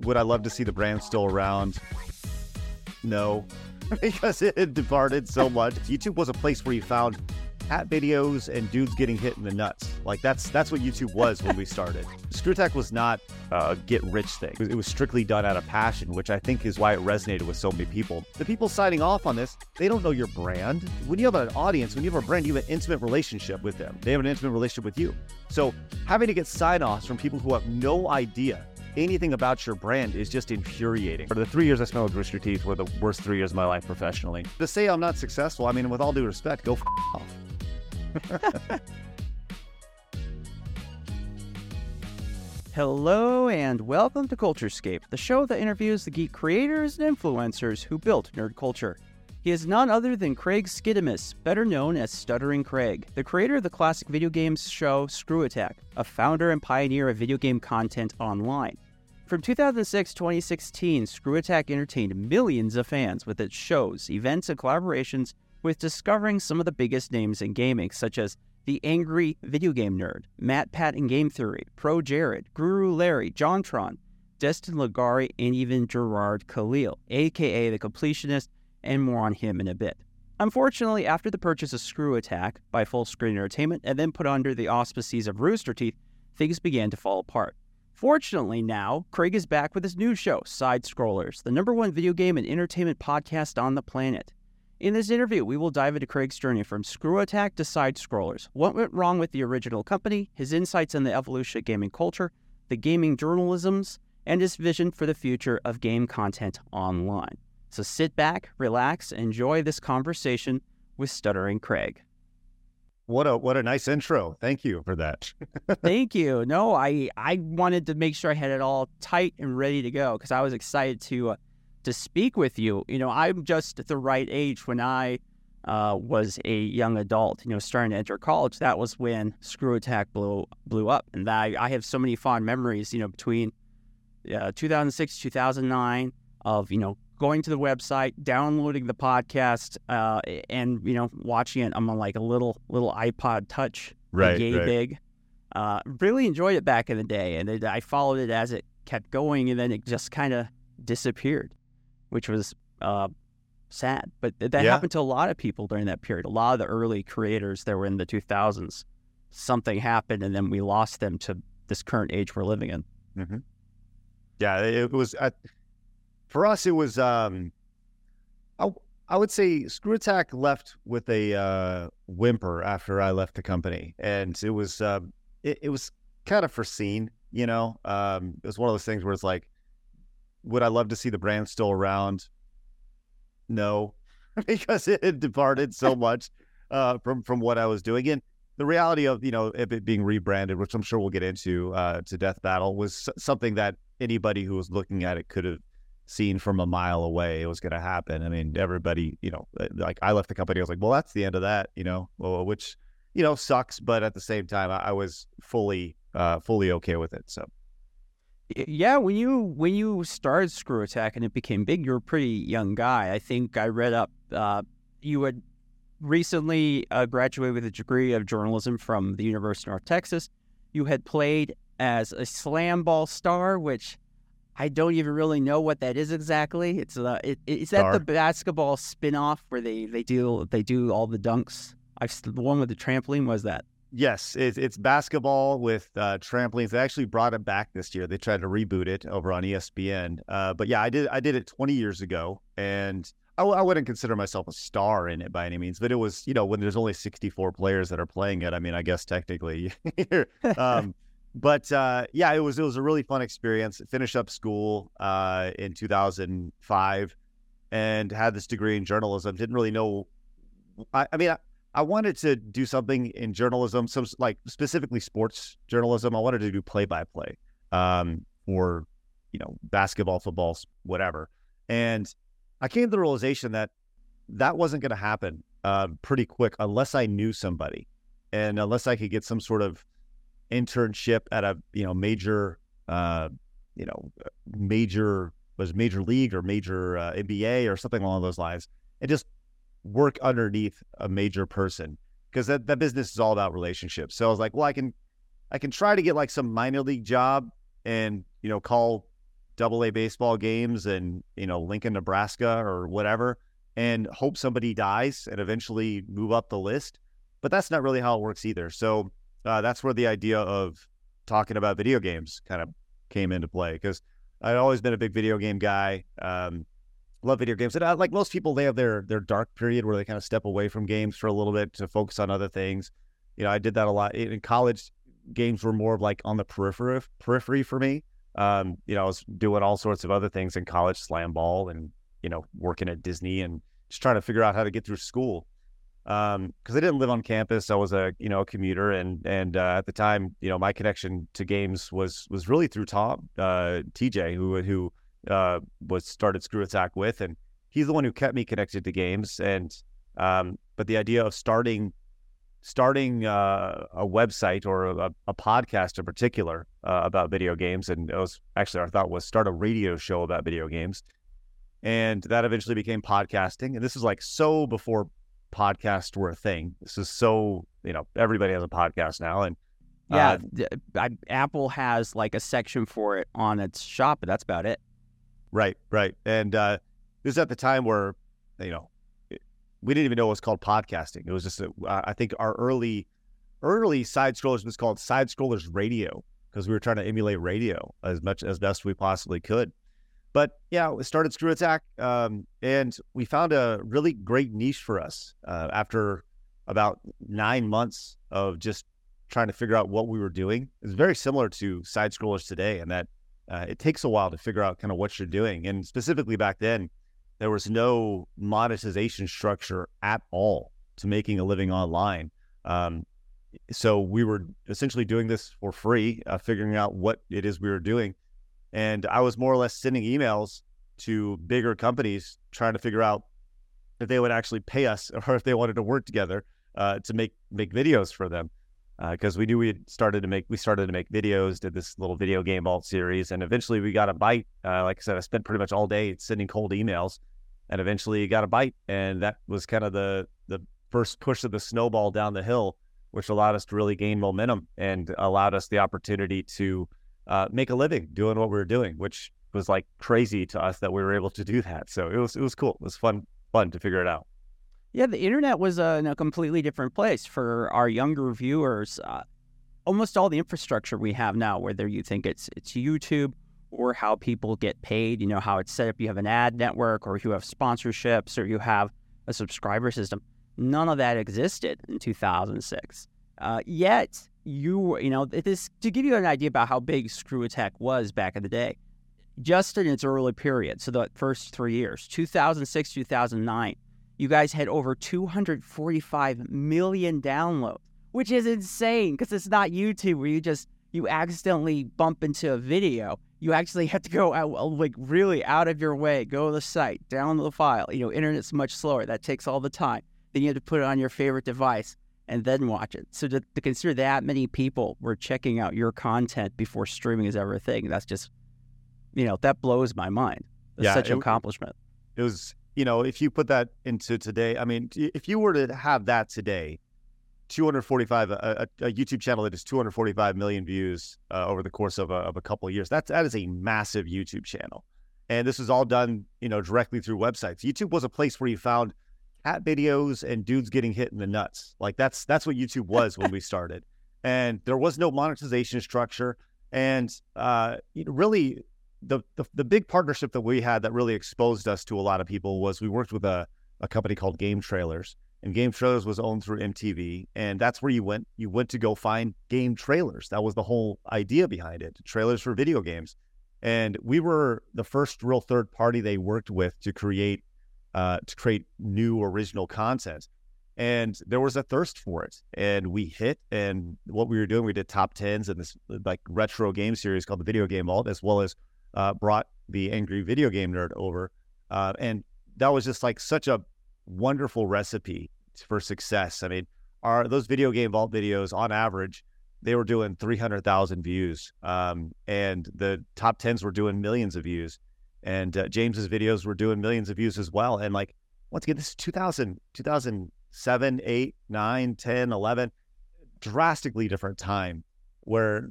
Would I love to see the brand still around? No, because it had departed so much. YouTube was a place where you found cat videos and dudes getting hit in the nuts. Like that's that's what YouTube was when we started. ScrewAttack was not a get rich thing. It was strictly done out of passion, which I think is why it resonated with so many people. The people signing off on this, they don't know your brand. When you have an audience, when you have a brand, you have an intimate relationship with them. They have an intimate relationship with you. So having to get sign offs from people who have no idea anything about your brand is just infuriating. For the three years I spent with Rooster Teeth were the worst three years of my life professionally. To say I'm not successful, I mean, with all due respect, go f- off. Hello and welcome to Culturescape, the show that interviews the geek creators and influencers who built nerd culture. He is none other than Craig Skittimas, better known as Stuttering Craig, the creator of the classic video games show ScrewAttack, a founder and pioneer of video game content online. From 2006 to 2016, ScrewAttack entertained millions of fans with its shows, events, and collaborations with discovering some of the biggest names in gaming, such as the Angry Video Game Nerd, MatPat in Game Theory, Pro Jared, Guru Larry, Jontron, Destin Legarie, and even Jirard Khalil, aka The Completionist, and more on him in a bit. Unfortunately, after the purchase of ScrewAttack by Fullscreen Entertainment and then put under the auspices of Rooster Teeth, things began to fall apart. Fortunately, now, Craig is back with his new show, Side Scrollers, the number one video game and entertainment podcast on the planet. In this interview, we will dive into Craig's journey from Screw Attack to Side Scrollers, what went wrong with the original company, his insights on the evolution of gaming culture, the gaming journalisms, and his vision for the future of game content online. So sit back, relax, and enjoy this conversation with Stuttering Craig. What a what a nice intro. Thank you for that. Thank you. No, I I wanted to make sure I had it all tight and ready to go because I was excited to uh, to speak with you. You know, I'm just at the right age when I uh, was a young adult, you know, starting to enter college. That was when Screw Attack blew blew up, and I, I have so many fond memories. You know, between uh, 2006 2009 of you know going to the website, downloading the podcast, uh, and you know watching it. I'm on like a little little iPod Touch, right, yay right. big. Uh, really enjoyed it back in the day, and it, I followed it as it kept going, and then it just kind of disappeared, which was uh, sad. But that Yeah. happened to a lot of people during that period. A lot of the early creators that were in the 2000s, something happened, and then we lost them to this current age we're living in. hmm Yeah, it was uh, for us. It was um, I I would say ScrewAttack left with a uh, whimper after I left the company, and it was uh, it, it was kind of foreseen. You know, um, it was one of those things where it's like, would I love to see the brand still around? No, because it had departed so much uh, from from what I was doing. And the reality of you know it being rebranded, which I'm sure we'll get into uh, to Death Battle, was something that anybody who was looking at it could have seen from a mile away. It was going to happen. I mean, everybody, you know, uh, like I left the company, I was like, well, that's the end of that, you know, which you know sucks, but at the same time, I, I was fully uh, fully okay with it. So Yeah, when you when you started Screw Attack and it became big, you were a pretty young guy. I think I read up uh, you had recently uh, graduated with a degree of journalism from the University of North Texas. You had played as a SlamBall star, which I don't even really know what that is exactly. It's uh, it, is that Star. the basketball spin-off where they they do they do all the dunks? I the one with the trampoline was that. Yes, it's, it's basketball with uh, trampolines. They actually brought it back this year. They tried to reboot it over on ESPN. Uh, but yeah, I did I did it 20 years ago, and I wouldn't consider myself a star in it by any means. But it was you know when there's only 64 players that are playing it. I mean, I guess technically. um, but uh, yeah, it was it was a really fun experience. Finished up school uh, in 2005, and had this degree in journalism. Didn't really know. I, I mean. I, I wanted to do something in journalism, some like specifically sports journalism. I wanted to do play by play, um, or you know, basketball, football, whatever. And I came to the realization that that wasn't going to happen uh, pretty quick unless I knew somebody, and unless I could get some sort of internship at a you know major, uh, you know, major was major league or major uh, NBA or something along those lines, and just work underneath a major person because that, that business is all about relationships. So I was like, well, I can I can try to get like some minor league job and you know call double A baseball games and you know, Lincoln, Nebraska or whatever, and hope somebody dies and eventually move up the list. But that's not really how it works either. So uh, that's where the idea of talking about video games kind of came into play because I'd always been a big video game guy. Um, love video games, and I, like most people, they have their their dark period where they kind of step away from games for a little bit to focus on other things. You know, I did that a lot in college. Games were more of like on the periphery periphery for me. Um, you know, I was doing all sorts of other things in college, SlamBall, and you know, working at Disney, and just trying to figure out how to get through school because um, I didn't live on campus. I was a you know a commuter, and and uh, at the time, you know, my connection to games was was really through Tom uh, TJ, who who uh, was started Screw Attack with, and he's the one who kept me connected to games. And um, but the idea of starting starting uh, a website or a, a, podcast in particular uh, about video games, and it was actually our thought was start a radio show about video games. And that eventually became podcasting. And this is like so before podcasts were a thing. This is so you know everybody has a podcast now, and yeah, uh, Apple has like a section for it on its shop, but that's about it. Right, right, and uh, this is at the time where you know we didn't even know it was called podcasting. It was just a, I think our early early side scrollers was called side scrollers radio because we were trying to emulate radio as much as best we possibly could. But yeah, we started Screw Attack, um, and we found a really great niche for us uh, after about nine months of just trying to figure out what we were doing. It's very similar to side scrollers today, and that uh, it takes a while to figure out kind of what you're doing. And specifically back then, there was no monetization structure at all to making a living online. Um, so we were essentially doing this for free, uh, figuring out what it is we were doing. And I was more or less sending emails to bigger companies trying to figure out if they would actually pay us or if they wanted to work together uh, to make make videos for them. Because uh, we knew we had started to make we started to make videos, did this little video game vault series, and eventually we got a bite. Uh, like I said, I spent pretty much all day sending cold emails, and eventually got a bite, and that was kind of the the first push of the snowball down the hill, which allowed us to really gain momentum and allowed us the opportunity to uh, make a living doing what we were doing, which was like crazy to us that we were able to do that. So it was it was cool. It was fun fun to figure it out. Yeah, the internet was uh, in a completely different place for our younger viewers. Uh, almost all the infrastructure we have now, whether you think it's it's YouTube or how people get paid, you know how it's set up. You have an ad network, or you have sponsorships, or you have a subscriber system. None of that existed in 2006. Uh, yet you you know this to give you an idea about how big Screw Attack was back in the day. Just in its early period, so the first three years, 2006, 2009, you guys had over 245 million downloads, which is insane because it's not YouTube where you just you accidentally bump into a video. You actually have to go out like really out of your way, go to the site, download the file. You know, internet's much slower. That takes all the time. Then you have to put it on your favorite device and then watch it. So to, to, consider that many people were checking out your content before streaming is ever a thing, that's just, you know, that blows my mind. It's yeah, such an accomplishment. It was, you know, if you put that into today, I mean, if you were to have that today, 245 a, a, YouTube channel that is 245 million views uh, over the course of a, of a couple of years. That's that is a massive YouTube channel, and this was all done, you know, directly through websites. YouTube was a place where you found cat videos and dudes getting hit in the nuts. Like that's that's what YouTube was when we started, and there was no monetization structure. And uh, really, the, the the big partnership that we had that really exposed us to a lot of people was we worked with a a company called Game Trailers, and Game Trailers was owned through MTV, and that's where you went. You went to go find game trailers. That was the whole idea behind it. Trailers for video games. And we were the first real third party they worked with to create uh, to create new original content. And there was a thirst for it, and we hit. And what we were doing, we did top tens in this like retro game series called the Video Game Vault, as well as uh, brought the Angry Video Game Nerd over. Uh, and that was just like such a wonderful recipe for success. I mean, our those Video Game Vault videos on average, they were doing 300,000 views. Um, and the top tens were doing millions of views and uh, James's videos were doing millions of views as well. And like, once again, this is 2000, 2007, 8, 9, 10, 11, drastically different time where,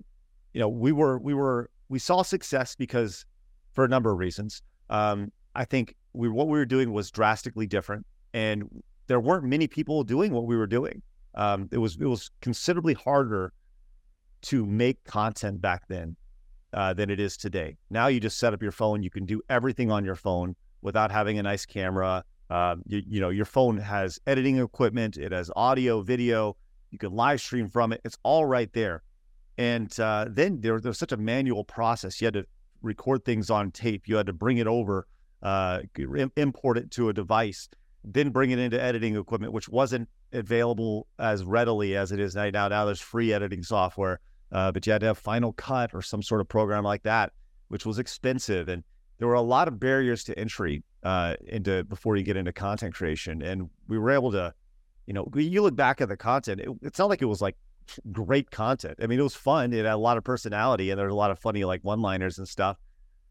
you know, we were, we were, we saw success because for a number of reasons. Um, I think we what we were doing was drastically different, and there weren't many people doing what we were doing. Um, it was it was considerably harder to make content back then uh, than it is today. Now you just set up your phone. You can do everything on your phone without having a nice camera. Uh, you, you know, your phone has editing equipment. It has audio, video. You can live stream from it. It's all right there. And uh, then there, there was such a manual process. You had to record things on tape. You had to bring it over, uh, import it to a device, then bring it into editing equipment, which wasn't available as readily as it is now. Now there's free editing software, uh, but you had to have Final Cut or some sort of program like that, which was expensive. And there were a lot of barriers to entry uh, into before you get into content creation. And we were able to, you know, you look back at the content, it, it's not like it was like great content. I mean, it was fun. It had a lot of personality and there a lot of funny like one liners and stuff.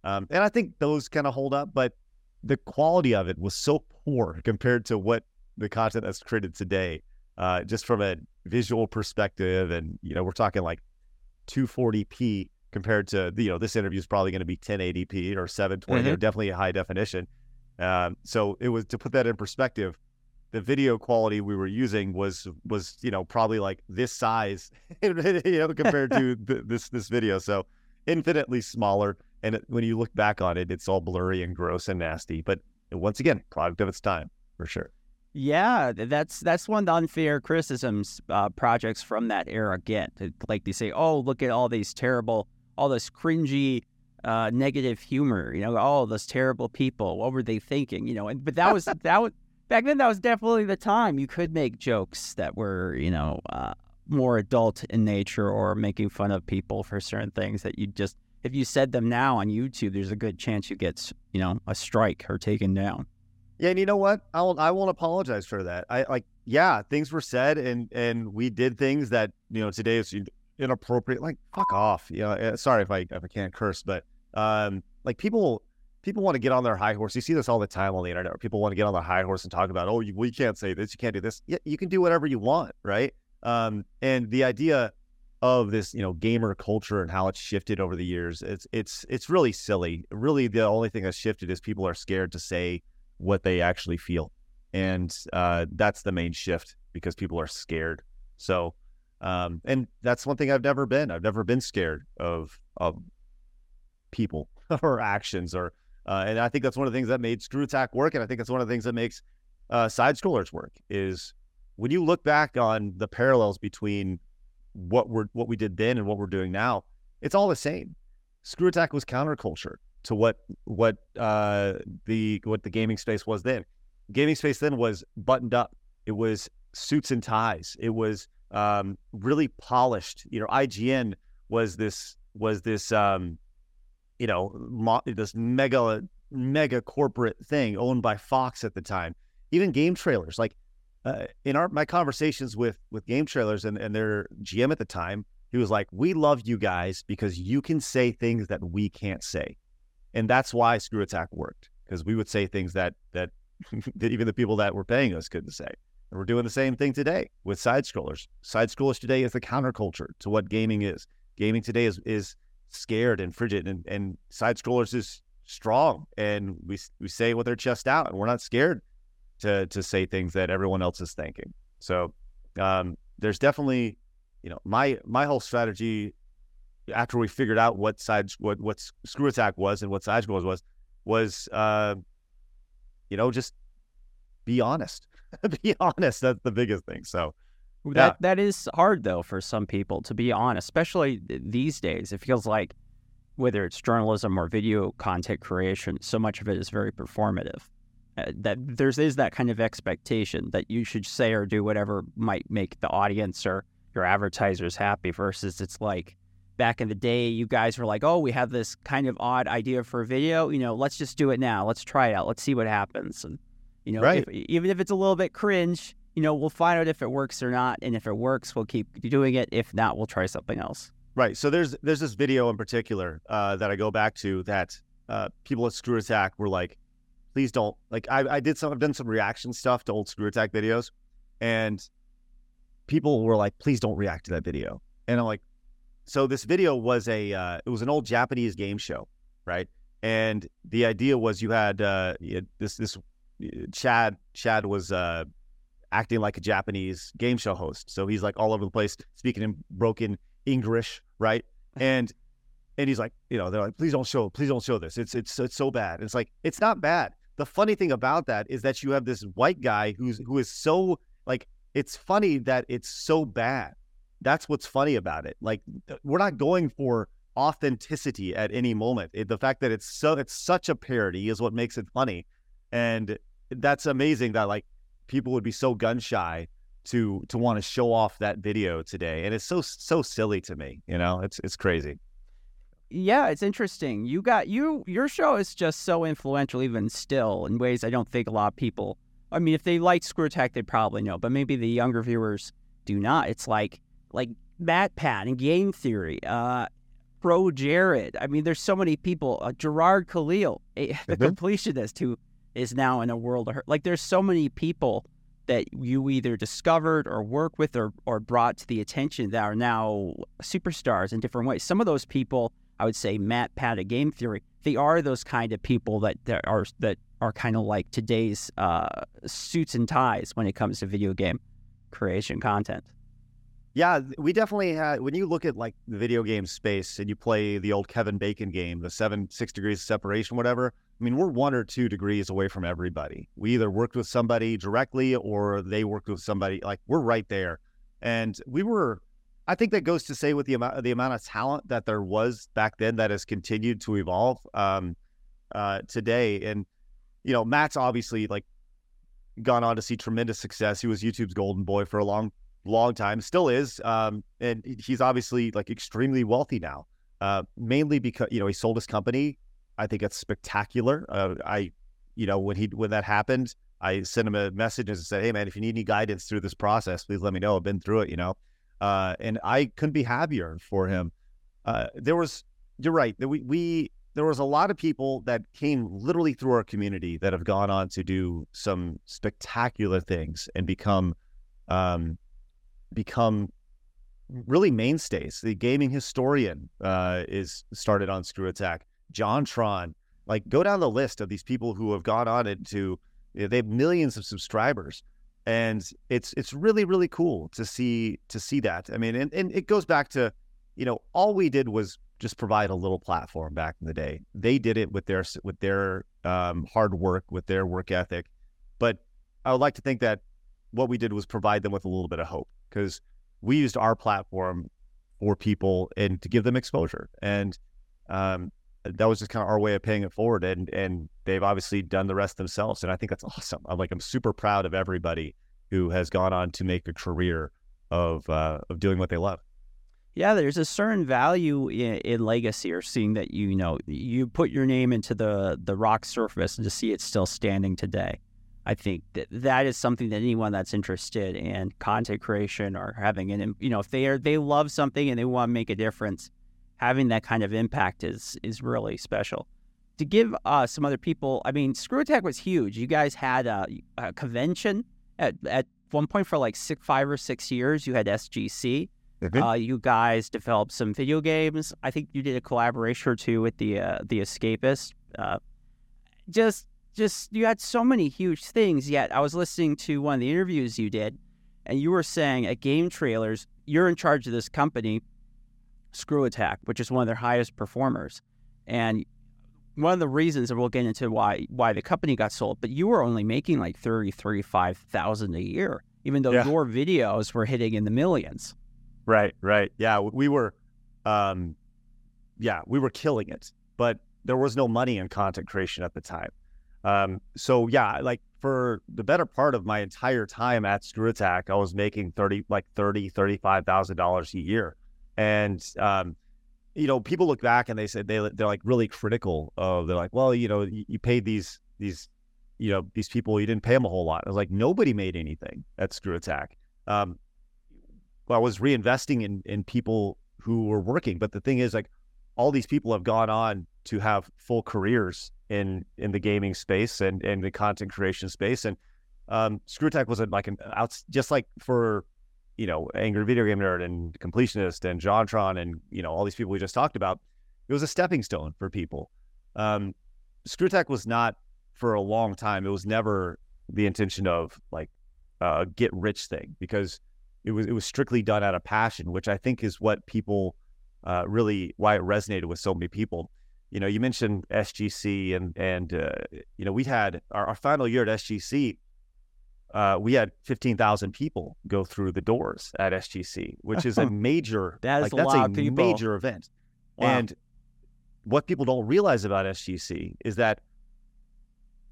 Um, and I think those kind of hold up, but the quality of it was so poor compared to what the content that's created today, uh, just from a visual perspective. And, you know, we're talking like 240p compared to, you know, this interview is probably going to be 1080p or 720 mm-hmm. or definitely a high definition. Um, so it was to put that in perspective, the video quality we were using was was you know probably like this size you know compared to th- this this video so infinitely smaller and it, when you look back on it it's all blurry and gross and nasty but once again product of its time for sure yeah that's that's one of the unfair criticisms uh, projects from that era get like they say oh look at all these terrible all this cringy uh, negative humor you know all those terrible people what were they thinking you know and but that was that was back then that was definitely the time you could make jokes that were you know uh, more adult in nature or making fun of people for certain things that you just if you said them now on YouTube, there's a good chance you get you know a strike or taken down. Yeah, and you know what? I won't I won't apologize for that. I like yeah, things were said and and we did things that you know today is inappropriate. Like fuck off. You know, eh, sorry if I if I can't curse, but um, like people people want to get on their high horse. You see this all the time on the internet. Where people want to get on their high horse and talk about, oh, you, well, you can't say this, you can't do this. Yeah, you can do whatever you want, right? Um, and the idea of this, you know, gamer culture and how it's shifted over the years, it's it's it's really silly. Really, the only thing that's shifted is people are scared to say what they actually feel, and uh, that's the main shift because people are scared. So, um, and that's one thing I've never been. I've never been scared of of people or actions or uh, and I think that's one of the things that made Screw Attack work. And I think that's one of the things that makes uh, side scrollers work is when you look back on the parallels between what we're what we did then and what we're doing now, it's all the same. Screw Attack was counterculture to what what uh, the what the gaming space was then. Gaming space then was buttoned up. It was suits and ties. It was um, really polished. You know, IGN was this was this um, you know, mo- this mega mega corporate thing owned by Fox at the time. Even game trailers, like uh, in our my conversations with with game trailers and, and their GM at the time, he was like, "We love you guys because you can say things that we can't say," and that's why Screw Attack worked because we would say things that that that even the people that were paying us couldn't say. And we're doing the same thing today with side scrollers. Side scrollers today is the counterculture to what gaming is. Gaming today is is scared and frigid, and, and side scrollers is strong, and we we say with our chest out, and we're not scared to to say things that everyone else is thinking. So um, there's definitely, you know, my my whole strategy after we figured out what side what what screw attack was and what side scrollers was was uh, you know just be honest. be honest. That's the biggest thing. So that yeah. that is hard though for some people to be honest, especially these days. It feels like whether it's journalism or video content creation, so much of it is very performative. Uh, that there's is that kind of expectation that you should say or do whatever might make the audience or your advertisers happy. Versus it's like back in the day, you guys were like, "Oh, we have this kind of odd idea for a video. You know, let's just do it now. Let's try it out. Let's see what happens." And you know, right. if, even if it's a little bit cringe, you know, we'll find out if it works or not. And if it works, we'll keep doing it. If not, we'll try something else. Right. So there's there's this video in particular uh, that I go back to that uh, people at Screw Attack were like, please don't like I, I did some I've done some reaction stuff to old Screw Attack videos, and people were like, please don't react to that video. And I'm like, so this video was a uh, it was an old Japanese game show, right? and the idea was you had uh, this this uh, Chad Chad was uh, acting like a Japanese game show host, so he's like all over the place speaking in broken English, right? And and he's like, you know, they're like, please don't show, please don't show this. It's it's it's so bad. And it's like it's not bad. The funny thing about that is that you have this white guy who's who is so like it's funny that it's so bad. That's what's funny about it. Like we're not going for authenticity at any moment. It, the fact that it's so it's such a parody is what makes it funny, and that's amazing that like people would be so gun shy to to want to show off that video today, and it's so so silly to me. You know, it's it's crazy. Yeah, it's interesting. You got you your show is just so influential even still in ways I don't think a lot of people. I mean, if they like Screw Attack, they probably know, but maybe the younger viewers do not. It's like like MatPat and Game Theory. Uh, Pro Jared. I mean, there's so many people. Uh, Jirard Khalil, a, the mm-hmm. completionist, who is now in a world of hurt. Like, there's so many people that you either discovered or work with or, or brought to the attention that are now superstars in different ways. Some of those people, I would say, MatPat at Game Theory, they are those kind of people that, that are that are kind of like today's uh, suits and ties when it comes to video game creation content. Yeah, we definitely had. When you look at like the video game space and you play the old Kevin Bacon game, the seven, six degrees of separation, whatever. I mean, we're one or two degrees away from everybody. We either worked with somebody directly or they worked with somebody. Like we're right there, and we were. I think that goes to say with the amount the amount of talent that there was back then that has continued to evolve um, uh, today. And you know, Matt's obviously like gone on to see tremendous success. He was YouTube's golden boy for a long long time, still is. Um, and he's obviously like extremely wealthy now, uh, mainly because, you know, he sold his company. I think it's spectacular. Uh, I, you know, when he, when that happened, I sent him a message and said, Hey man, if you need any guidance through this process, please let me know. I've been through it, you know? Uh, and I couldn't be happier for him. Uh, there was, you're right. We, we, there was a lot of people that came literally through our community that have gone on to do some spectacular things and become um, become really mainstays. The gaming historian uh, is started on Screw Attack. Like go down the list of these people who have gone on it to they have millions of subscribers, and it's it's really really cool to see to see that. I mean, and, and it goes back to you know all we did was just provide a little platform back in the day. They did it with their with their um, hard work, with their work ethic, but I would like to think that what we did was provide them with a little bit of hope because we used our platform for people and to give them exposure. And um, that was just kind of our way of paying it forward. And and they've obviously done the rest themselves. And I think that's awesome. I'm like I'm super proud of everybody who has gone on to make a career of uh, of doing what they love. Yeah, there's a certain value in, in, legacy, or seeing that you, you know you put your name into the the rock surface and to see it still standing today. I think that that is something that anyone that's interested in content creation or having an, you know, if they are they love something and they want to make a difference, having that kind of impact is is really special. To give uh, some other people, I mean, Screw Attack was huge. You guys had a, a convention at at one point for like six, five or six years. You had SGC. Mm-hmm. Uh, you guys developed some video games. I think you did a collaboration or two with the uh, the Escapist. Uh, just just you had so many huge things. Yet I was listening to one of the interviews you did, and you were saying at Game Trailers, you're in charge of this company, Screw Attack, which is one of their highest performers, and one of the reasons, and we'll get into why why the company got sold, but you were only making like thirty, thirty-five thousand a year, even though yeah. your videos were hitting in the millions. Right, right, yeah, we were, um, yeah, we were killing it, but there was no money in content creation at the time. Um, so yeah, like for the better part of my entire time at Screw Attack, I was making 30, like 30, $35,000 a year. And, um, you know, people look back and they said they, they're like really critical of, they're like, well, you know, you, you paid these, these, you know, these people, you didn't pay them a whole lot. I was like, nobody made anything at Screw Attack. Um, well, I was reinvesting in, in people who were working. But the thing is like, all these people have gone on to have full careers in in the gaming space and and the content creation space. And um, Tech was a, like an out just like for you know Angry Video Game Nerd and Completionist and JonTron and you know all these people we just talked about. It was a stepping stone for people. Um, ScrewAttack was not for a long time. It was never the intention of like uh, get rich thing because it was it was strictly done out of passion, which I think is what people uh, really why it resonated with so many people. You know, you mentioned SGC and and uh, you know we had our, our, final year at SGC. Uh, we had fifteen thousand people go through the doors at SGC, which is a major that is like, a that's lot a of people. major event. Wow. And what people don't realize about SGC is that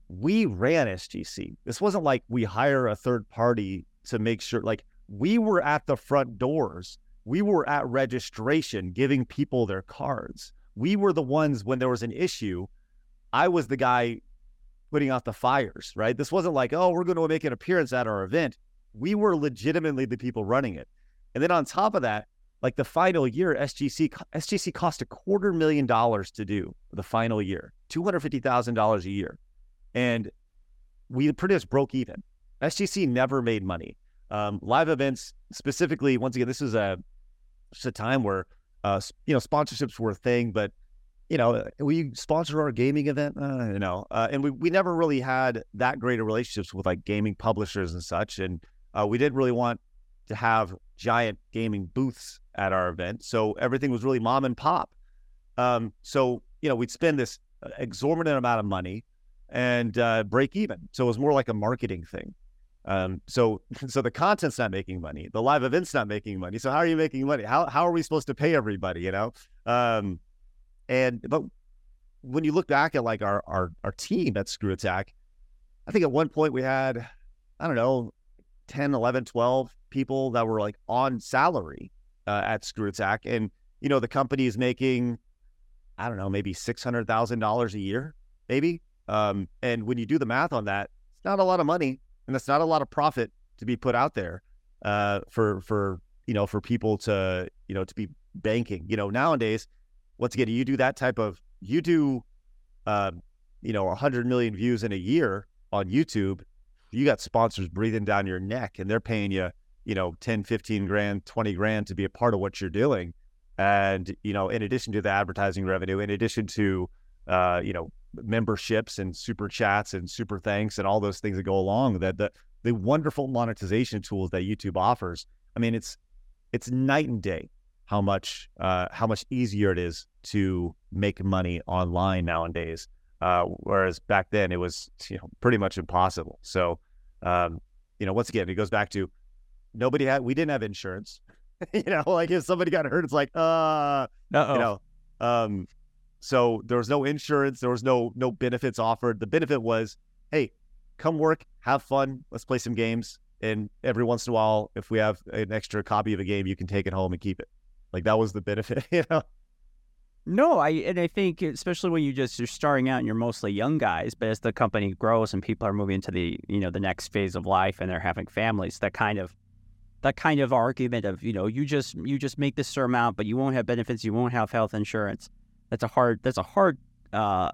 we ran SGC. This wasn't like we hire a third party to make sure, like, we were at the front doors. We were at registration giving people their cards. We were the ones when there was an issue. I was the guy putting out the fires, right? This wasn't like, oh, we're going to make an appearance at our event. We were legitimately the people running it. And then on top of that, like the final year, SGC SGC cost a quarter million dollars to do the final year, two hundred fifty thousand dollars a year, and we pretty much broke even. SGC never made money. Um, live events, specifically, once again, this is a a time where uh, you know sponsorships were a thing, but you know we sponsor our gaming event, uh, you know, uh, and we we never really had that great of relationships with like gaming publishers and such, and uh, we didn't really want to have giant gaming booths at our event. So everything was really mom and pop. Um, so, you know, we'd spend this uh, exorbitant amount of money and uh, break even. So it was more like a marketing thing. Um, so, so the content's not making money. The live event's not making money. So how are you making money? How, how are we supposed to pay everybody, you know? Um, and, but when you look back at like our, our, our team at ScrewAttack, I think at one point we had, I don't know, 10, 11, 12 people that were like on salary uh, at ScrewAttack. And, you know, the company is making, I don't know, maybe $600,000 a year, maybe. Um, and when you do the math on that, it's not a lot of money and it's not a lot of profit to be put out there uh, for, for, you know, for people to, you know, to be banking. You know, nowadays, once again, you do that type of, you do, uh, you know, 100 million views in a year on YouTube, you got sponsors breathing down your neck and they're paying you you know 10 15 grand 20 grand to be a part of what you're doing and you know in addition to the advertising revenue in addition to uh, you know memberships and super chats and super thanks and all those things that go along that the the wonderful monetization tools that YouTube offers. I mean it's it's night and day how much uh, how much easier it is to make money online nowadays uh, whereas back then it was you know pretty much impossible. So um, you know once again it goes back to nobody had we didn't have insurance. You know like if somebody got hurt it's like uh Uh-oh. you know um so there was no insurance there was no no benefits offered the benefit was hey come work have fun let's play some games and every once in a while if we have an extra copy of a game you can take it home and keep it like that was the benefit you know No, I and I think especially when you just you're starting out and you're mostly young guys, but as the company grows and people are moving into the you know the next phase of life and they're having families, that kind of that kind of argument of you know you just you just make this certain amount, but you won't have benefits, you won't have health insurance. That's a hard that's a hard uh,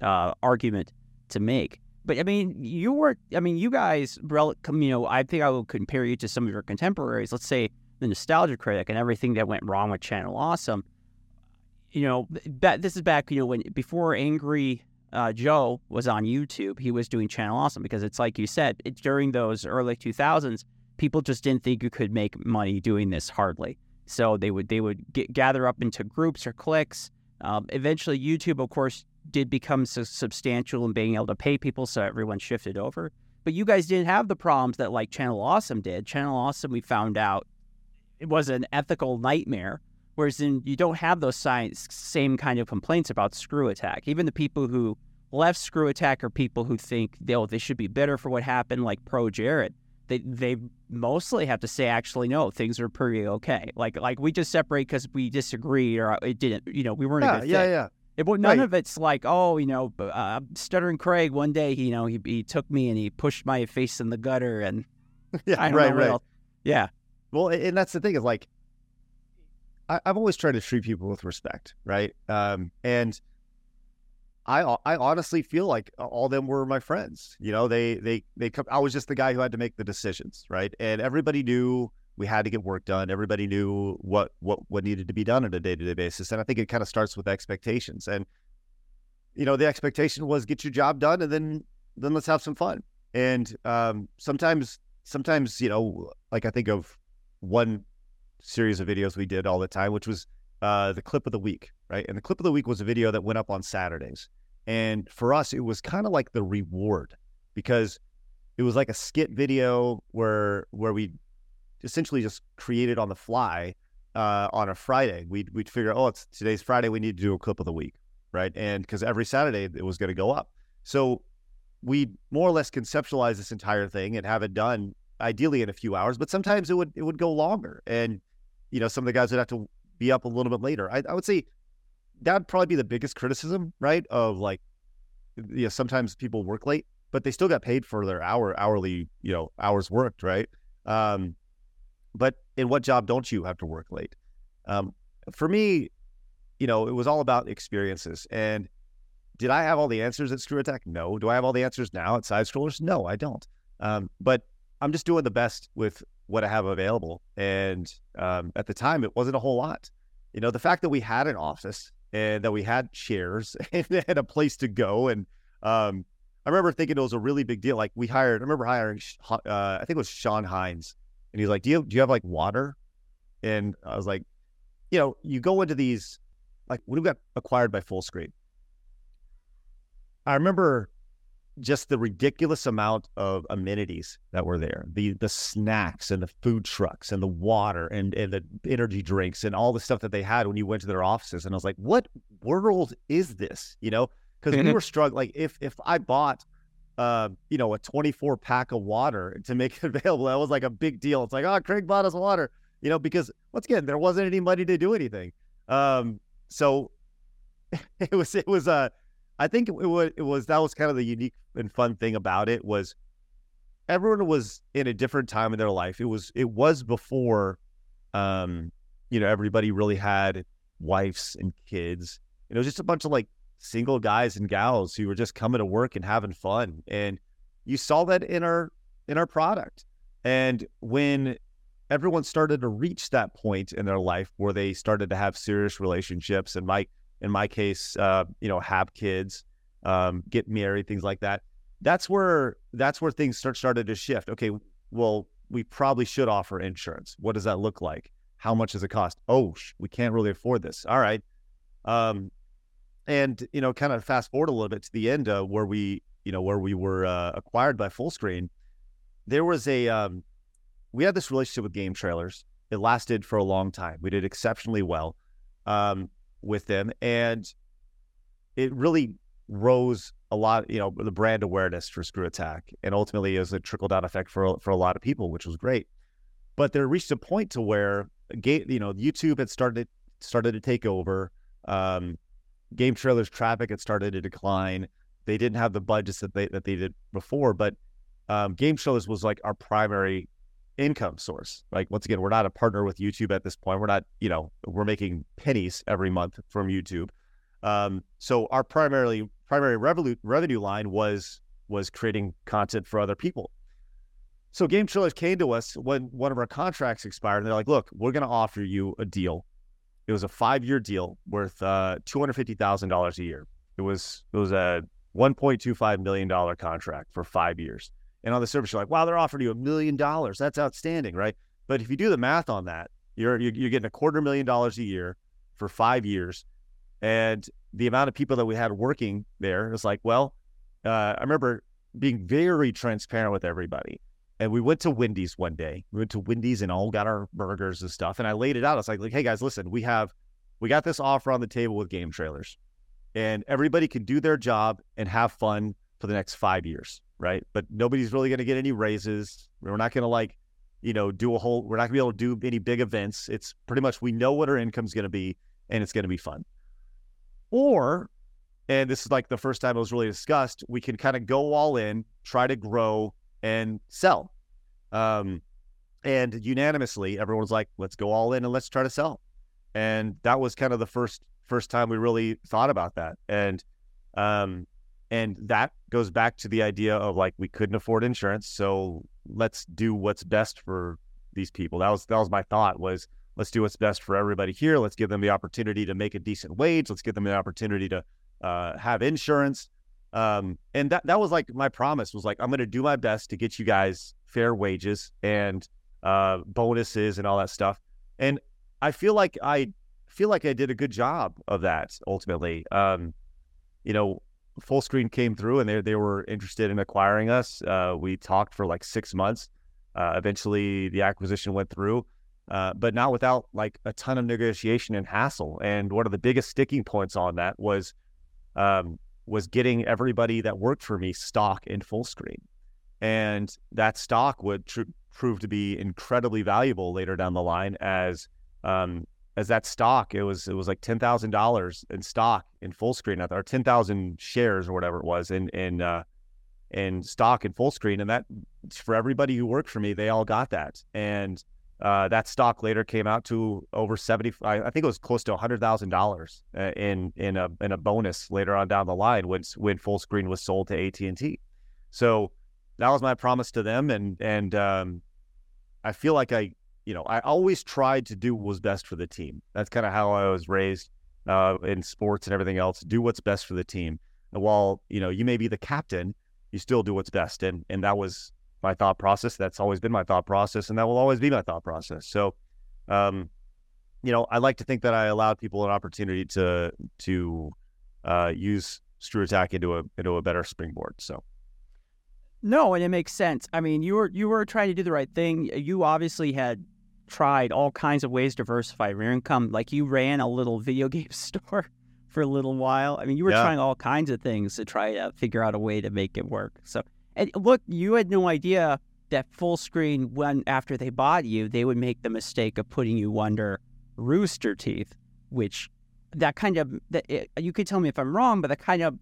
uh, argument to make. But I mean, you were I mean, you guys, you know, I think I will compare you to some of your contemporaries. Let's say the Nostalgia Critic and everything that went wrong with Channel Awesome. You know, this is back you know when before Angry uh, Joe was on YouTube, he was doing Channel Awesome because it's like you said, it, during those early 2000s, people just didn't think you could make money doing this hardly. So they would they would get, gather up into groups or cliques. Um, eventually, YouTube, of course, did become so substantial in being able to pay people, so everyone shifted over. But you guys didn't have the problems that like Channel Awesome did. Channel Awesome, we found out, it was an ethical nightmare. Whereas in, you don't have those science, same kind of complaints about Screw Attack. Even the people who left Screw Attack are people who think they oh, they should be better for what happened, like Pro Jared they they mostly have to say actually no things are pretty okay like like we just separate because we disagreed or it didn't you know we weren't yeah a good yeah fit. yeah It, none Right. of it's like oh you know uh, stuttering Craig one day he, you know he, he took me and he pushed my face in the gutter and yeah right know right else. yeah Well, and that's the thing is like, I, I've always tried to treat people with respect, right? Um, and I I honestly feel like all them were my friends. You know, they they they come. I was just the guy who had to make the decisions, right? And everybody knew we had to get work done. Everybody knew what what what needed to be done on a day to day basis. And I think it kind of starts with expectations. And you know, the expectation was get your job done and then then let's have some fun. And um, sometimes sometimes you know, like I think of one series of videos we did all the time, which was uh, the clip of the week, right? And the clip of the week was a video that went up on Saturdays. And for us, it was kind of like the reward because it was like a skit video where where we essentially just created on the fly uh, on a Friday. We'd we'd figure, oh, it's today's Friday. We need to do a clip of the week, right? And because every Saturday it was going to go up, so we more or less conceptualize this entire thing and have it done ideally in a few hours. But sometimes it would it would go longer, and you know some of the guys would have to be up a little bit later. I, I would say that'd probably be the biggest criticism, right? Of like, you know, sometimes people work late, but they still got paid for their hour hourly, you know, hours worked, right? Um, but in what job don't you have to work late? Um, for me, you know, it was all about experiences. And did I have all the answers at Screw Attack? No. Do I have all the answers now at Side Scrollers? No, I don't. Um, but I'm just doing the best with what I have available. And um, at the time, it wasn't a whole lot. You know, the fact that we had an office and that we had chairs and, a place to go. And um, I remember thinking it was a really big deal. Like we hired, I remember hiring, uh, I think it was Sean Hinz, and he's like, "Do you do you have like water?" And I was like, "You know, you go into these like when we got acquired by Full Fullscreen. I remember just the ridiculous amount of amenities that were there the the snacks and the food trucks and the water and and the energy drinks and all the stuff that they had when you went to their offices and i was like what world is this you know because we were struggling like if if i bought uh, you know, a 24 pack of water to make it available. That was like a big deal. It's like, oh, Craig bought us water, you know, because once again, there wasn't any money to do anything. Um, so it was, it was, uh, I think it was, it was, that was kind of the unique and fun thing about it was everyone was in a different time in their life. It was, it was before, um, you know, everybody really had wives and kids. it was just a bunch of like single guys and gals who were just coming to work and having fun. And you saw that in our in our product. And when everyone started to reach that point in their life where they started to have serious relationships, and my in my case, uh, you know, have kids, um, get married, things like that. That's where that's where things start started to shift. Okay, well, we probably should offer insurance. What does that look like? How much does it cost? Oh, we can't really afford this. All right. Um, and you know, kind of fast forward a little bit to the end uh, where we, you know, where we were uh, acquired by Fullscreen. There was a, um, we had this relationship with game trailers. It lasted for a long time. We did exceptionally well um, with them, and it really rose a lot. You know, the brand awareness for Screw Attack, and ultimately as a trickle down effect for for a lot of people, which was great. But there reached a point to where, you know, YouTube had started started to take over. Um, game trailers traffic had started to decline. They didn't have the budgets that they that they did before, but um, game trailers was like our primary income source. Like once again, we're not a partner with YouTube at this point. We're not, you know, we're making pennies every month from YouTube. Um, so our primarily primary revenue revenue line was was creating content for other people. So game trailers came to us when one of our contracts expired, and they're like, "Look, we're going to offer you a deal it was a five year deal worth uh, two hundred fifty thousand dollars a year. It was it was a one point two five million dollar contract for five years. And on the surface, you're like, wow, they're offering you a million dollars. That's outstanding, right? But if you do the math on that, you're you're getting a quarter million dollars a year for five years, and the amount of people that we had working there is like, well, uh, I remember being very transparent with everybody. And we went to Wendy's one day. We went to Wendy's and all got our burgers and stuff. And I laid it out. I was like, like, hey guys, listen, we have we got this offer on the table with game trailers. And everybody can do their job and have fun for the next five years, right? But nobody's really gonna get any raises. We're not gonna like, you know, do a whole we're not gonna be able to do any big events. It's pretty much we know what our income's gonna be and it's gonna be fun. Or and this is like the first time it was really discussed, we can kind of go all in, try to grow and sell. Um, and unanimously, everyone was like, "Let's go all in and let's try to sell." And that was kind of the first first time we really thought about that. And um, and that goes back to the idea of like we couldn't afford insurance, so let's do what's best for these people. That was that was my thought was let's do what's best for everybody here. Let's give them the opportunity to make a decent wage. Let's give them the opportunity to uh, have insurance. Um, and that that was like my promise was like I'm going to do my best to get you guys fair wages and uh, bonuses and all that stuff. And I feel like I feel like I did a good job of that ultimately. Um, you know, Fullscreen came through and they they were interested in acquiring us. Uh, we talked for like six months. Uh, eventually, the acquisition went through, uh, but not without like a ton of negotiation and hassle. And one of the biggest sticking points on that was um, was getting everybody that worked for me stock in Fullscreen, and that stock would tr- prove to be incredibly valuable later down the line as um, as that stock, it was it was like ten thousand dollars in stock in Fullscreen, or ten thousand shares or whatever it was in in uh, in stock in Fullscreen, and that for everybody who worked for me, they all got that, and uh, that stock later came out to over seventy. I, I think it was close to hundred thousand uh, dollars in in a in a bonus later on down the line when when Fullscreen was sold to AT and T. So that was my promise to them, and and um, I feel like I you know, I always tried to do what was best for the team. That's kind of how I was raised uh, in sports and everything else. Do what's best for the team. And while you know you may be the captain, you still do what's best. And and that was my thought process. That's always been my thought process, and that will always be my thought process. So, um, you know, I like to think that I allowed people an opportunity to to uh, use ScrewAttack into a into a better springboard. So. No, and it makes sense. I mean, you were you were trying to do the right thing. You obviously had tried all kinds of ways to diversify your income. Like you ran a little video game store for a little while. I mean, you were yeah. trying all kinds of things to try to figure out a way to make it work. So, and look, you had no idea that Fullscreen when after they bought you, they would make the mistake of putting you under Rooster Teeth, which that kind of that it, you could tell me if I'm wrong, but that kind of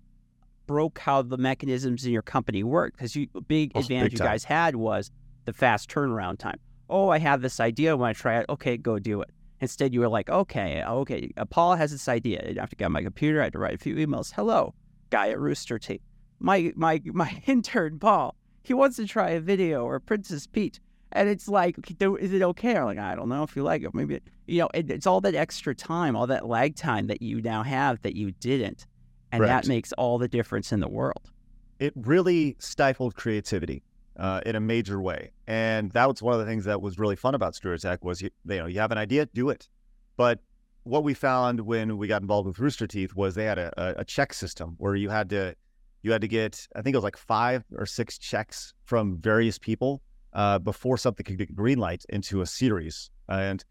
broke how the mechanisms in your company work because you big oh, advantage big you guys had was the fast turnaround time oh, I have this idea. When I try it, okay, go do it. Instead, you were like, okay, okay, uh, Paul has this idea. I have to get on my computer. I had to write a few emails. Hello, guy at Rooster Teeth. My my my intern Paul. He wants to try a video or Princess Pete, and it's like, is it okay? I'm like, I don't know if you like it. Maybe you know, it, it's all that extra time, all that lag time that you now have that you didn't, and right. that makes all the difference in the world. It really stifled creativity uh, in a major way. And that was one of the things that was really fun about ScrewAttack was you, you know you have an idea, do it. But what we found when we got involved with Rooster Teeth was they had a, a check system where you had to you had to get I think it was like five or six checks from various people uh, before something could get green light into a series, and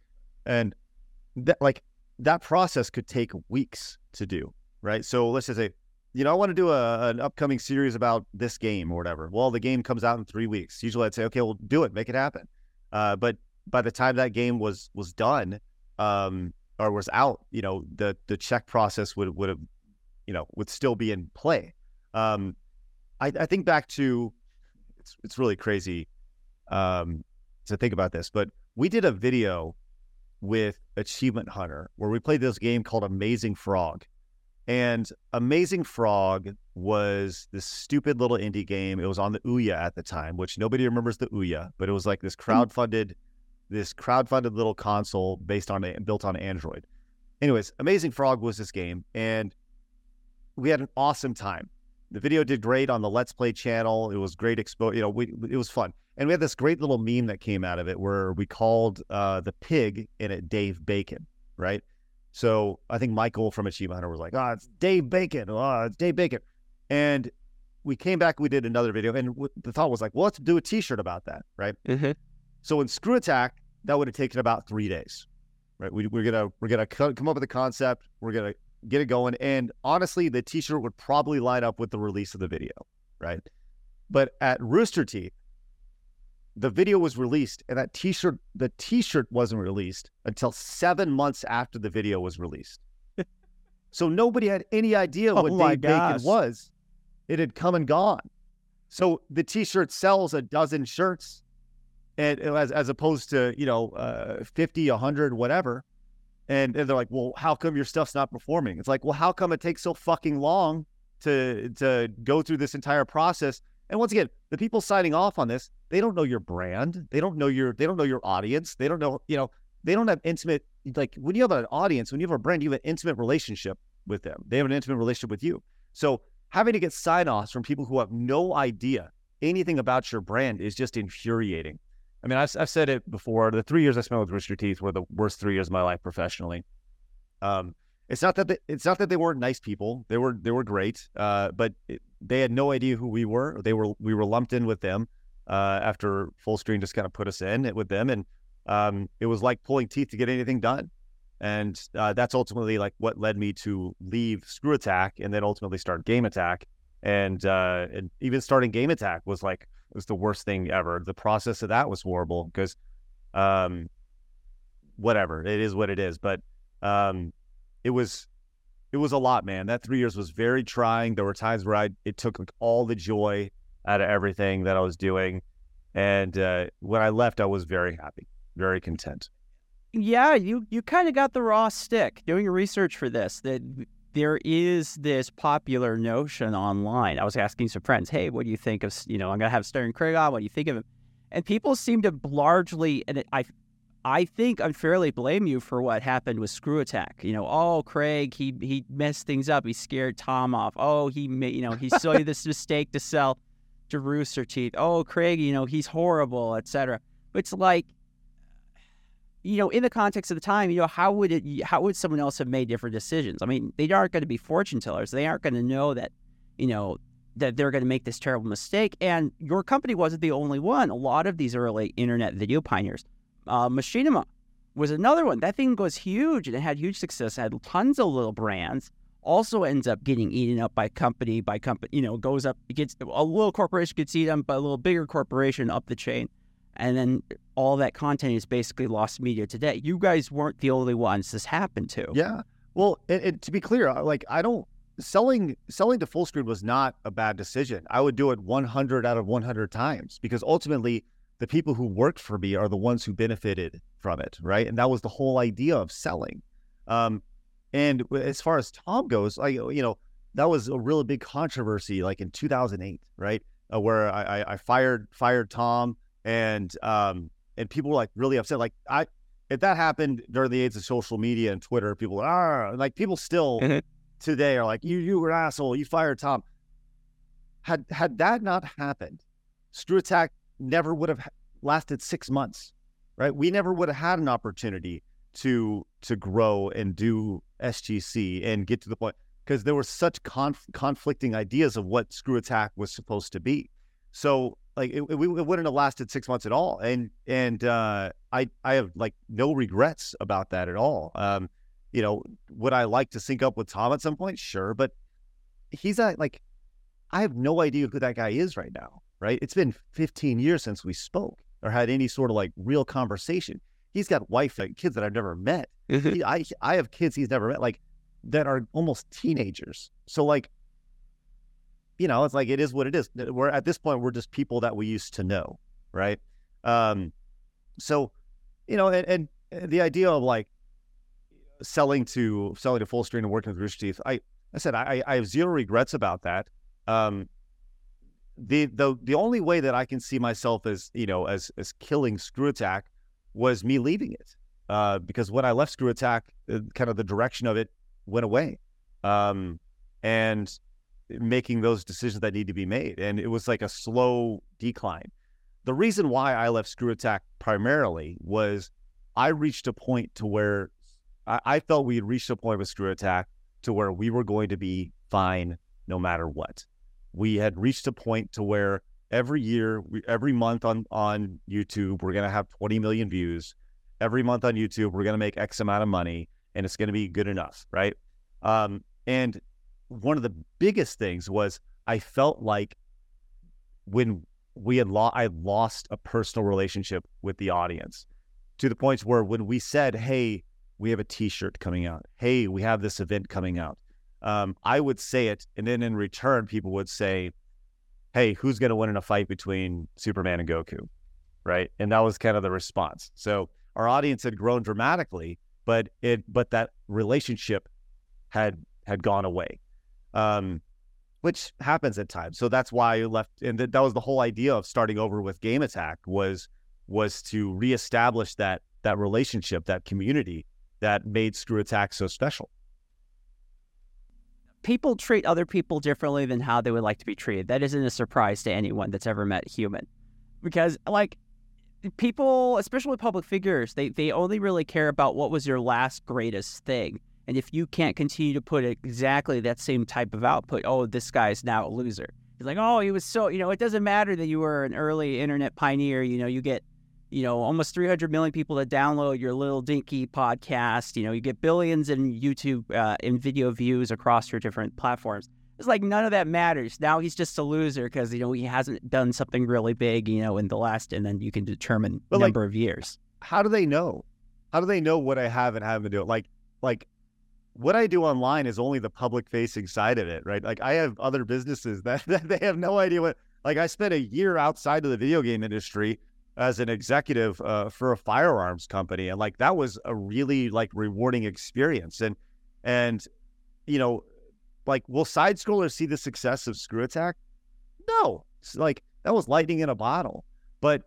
and that like that process could take weeks to do, right? So let's just say you know, I want to do a, an upcoming series about this game or whatever. Well, the game comes out in three weeks. Usually, I'd say, okay, well, do it, make it happen. Uh, but by the time that game was was done, um, or was out, you know, the the check process would would have, you know, would still be in play. Um, I, I think back to it's it's really crazy um, to think about this, but we did a video with Achievement Hunter where we played this game called Amazing Frog and Amazing Frog was this stupid little indie game. It was on the Ouya at the time, which nobody remembers the Ouya, but it was like this hmm. crowdfunded, this crowdfunded little console based on built on Android. Anyways, Amazing Frog was this game, and we had an awesome time. The video did great on the Let's Play channel. It was great expo. You know, we, it was fun, and we had this great little meme that came out of it where we called uh, the pig in it Dave Bacon, right? So I think Michael from Achievement Hunter was like, "Oh, it's Dave Bacon. Oh, it's Dave Bacon," and we came back. We did another video, and the thought was like, "Well, let's do a T-shirt about that, right?" Mm-hmm. So in Screw Attack, that would have taken about three days, right? We, are gonna we're gonna come up with a concept. We're gonna get it going, and honestly, the T-shirt would probably line up with the release of the video, right? But at Rooster Teeth, the video was released and that t-shirt the t-shirt wasn't released until seven months after the video was released. So nobody had any idea oh what dave gosh. bacon was. It had come and gone. So the t-shirt sells a dozen shirts and as, as opposed to you know uh, 50 100 whatever. And, and they're like well how come your stuff's not performing? It's like well how come it takes so fucking long to to go through this entire process? And once again, the people signing off on this, they don't know your brand. They don't know your they don't know your audience. They don't know, you know, they don't have intimate like when you have an audience, when you have a brand, you have an intimate relationship with them. They have an intimate relationship with you. So having to get sign offs from people who have no idea anything about your brand is just infuriating. I mean, I've, I've said it before. The three years I spent with Rooster Teeth were the worst three years of my life professionally. Um, it's not that they, it's not that they weren't nice people. They were they were great, uh, but it, they had no idea who we were. They were we were lumped in with them uh, after Fullscreen just kind of put us in with them, and um, it was like pulling teeth to get anything done. And uh, that's ultimately like what led me to leave Screw Attack and then ultimately start Game Attack. And, uh, and even starting Game Attack was like was the worst thing ever. The process of that was horrible because, um, whatever it is, what it is. But um, it was it was a lot, man. That three years was very trying. There were times where I it took like all the joy out of everything that I was doing, and uh, when I left, I was very happy, very content yeah, you you kind of got the raw stick doing research for this. That there is this popular notion online. I was asking some friends, "Hey, what do you think of you know? I'm gonna have Stuttering Craig on. What do you think of him?" And people seem to largely, and I, I think unfairly blame you for what happened with Screw Attack. You know, oh Craig, he he messed things up. He scared Tom off. Oh, he made you know he saw this mistake to sell to Rooster Teeth. Oh, Craig, you know he's horrible, etc. It's like you know, in the context of the time, you know, how would it, how would someone else have made different decisions? I mean, they aren't going to be fortune tellers. They aren't going to know that, you know, that they're going to make this terrible mistake. And your company wasn't the only one. A lot of these early internet video pioneers, uh, Machinima was another one. That thing was huge and it had huge success. It had tons of little brands. Also ends up getting eaten up by company by company. You know, goes up. Gets a little corporation gets eaten up by a little bigger corporation up the chain and then all that content is basically lost media today. You guys weren't the only ones this happened to. Yeah. Well, and, and to be clear, uh, like I don't selling selling to Fullscreen was not a bad decision. I would do it 100 out of 100 times because ultimately the people who worked for me are the ones who benefited from it, right? And that was the whole idea of selling. Um, and as far as Tom goes, I you know that was a really big controversy, like in 2008, right, uh, where I, I, I fired fired Tom and um and people were like really upset. Like I, if that happened during the age of social media and Twitter, people are ah, like people still mm-hmm. today are like you you were an asshole. You fired Tom. Had had that not happened, Screw Attack never would have lasted six months, right? We never would have had an opportunity to to grow and do SGC and get to the point because there were such conf- conflicting ideas of what Screw Attack was supposed to be. So like it, it, it, wouldn't have lasted six months at all. And and uh, I I have like no regrets about that at all. Um, you know, would I like to sync up with Tom at some point? Sure, but he's not like I have no idea who that guy is right now. Right? It's been 15 years since we spoke or had any sort of like real conversation. He's got wife and kids that I've never met. Mm-hmm. He, I I have kids he's never met, like that are almost teenagers. So like you know, it's like it is what it is. We're at this point, we're just people that we used to know, right? Um, so, you know, and, and the idea of like selling to selling to Fullscreen and working with Rooster Teeth, I I said I, I have zero regrets about that. Um, the the the only way that I can see myself as you know as as killing Screw Attack was me leaving it, uh, because when I left Screw Attack, uh, kind of the direction of it went away, um, and making those decisions that need to be made. And it was like a slow decline. The reason why I left Screw Attack primarily was I reached a point to where I, I felt we had reached a point with Screw Attack to where we were going to be fine no matter what. We had reached a point to where every year, every month on on YouTube, we're going to have 20 million views. Every month on YouTube, we're going to make X amount of money, and it's going to be good enough, right? Um, and one of the biggest things was I felt like when we had lost, I lost a personal relationship with the audience to the points where when we said, "Hey, we have a T-shirt coming out. Hey, we have this event coming out," um, I would say it, and then in return, people would say, "Hey, who's going to win in a fight between Superman and Goku?" Right, and that was kind of the response. So our audience had grown dramatically, but it, but that relationship had had gone away um, which happens at times. So that's why I left, and th- that was the whole idea of starting over with Game Attack was was to reestablish that that relationship, that community that made Screw Attack so special. People treat other people differently than how they would like to be treated. That isn't a surprise to anyone that's ever met a human, because like people, especially public figures, they they only really care about what was your last greatest thing. And if you can't continue to put exactly that same type of output, oh, this guy's now a loser. He's like, oh, he was so, you know, it doesn't matter that you were an early internet pioneer. You know, you get, you know, almost 300 million people that download your little dinky podcast. You know, you get billions in YouTube uh, in video views across your different platforms. It's like none of that matters. Now he's just a loser because you know he hasn't done something really big, you know, in the last, and then you can determine but number like, of years. How do they know? How do they know what I have and haven't do? Like, like what I do online is only the public facing side of it, right? Like I have other businesses that, that they have no idea what. Like I spent a year outside of the video game industry as an executive uh, for a firearms company, and like that was a really like rewarding experience. And and you know like, will side scrollers see the success of Screw Attack? No. It's like that was lightning in a bottle. But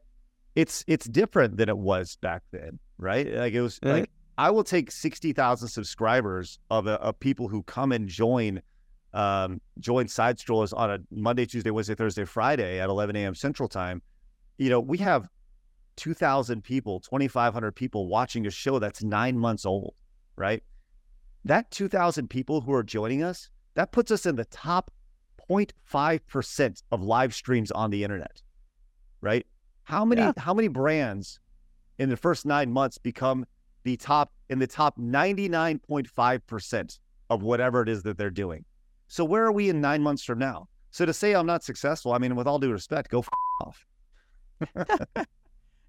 it's it's different than it was back then, right? Like it was like I will take sixty thousand subscribers of, a, of people who come and join um, join side scrollers on a Monday, Tuesday, Wednesday, Thursday, Friday at eleven a.m. Central Time. You know, we have two thousand people, twenty five hundred people watching a show that's nine months old, right? That two thousand people who are joining us that puts us in the top 0.5% of live streams on the internet, right? How many yeah. how many brands in the first 9 months become the top in the top 99.5% of whatever it is that they're doing? So where are we in 9 months from now? So to say I'm not successful, I mean with all due respect, go f- off.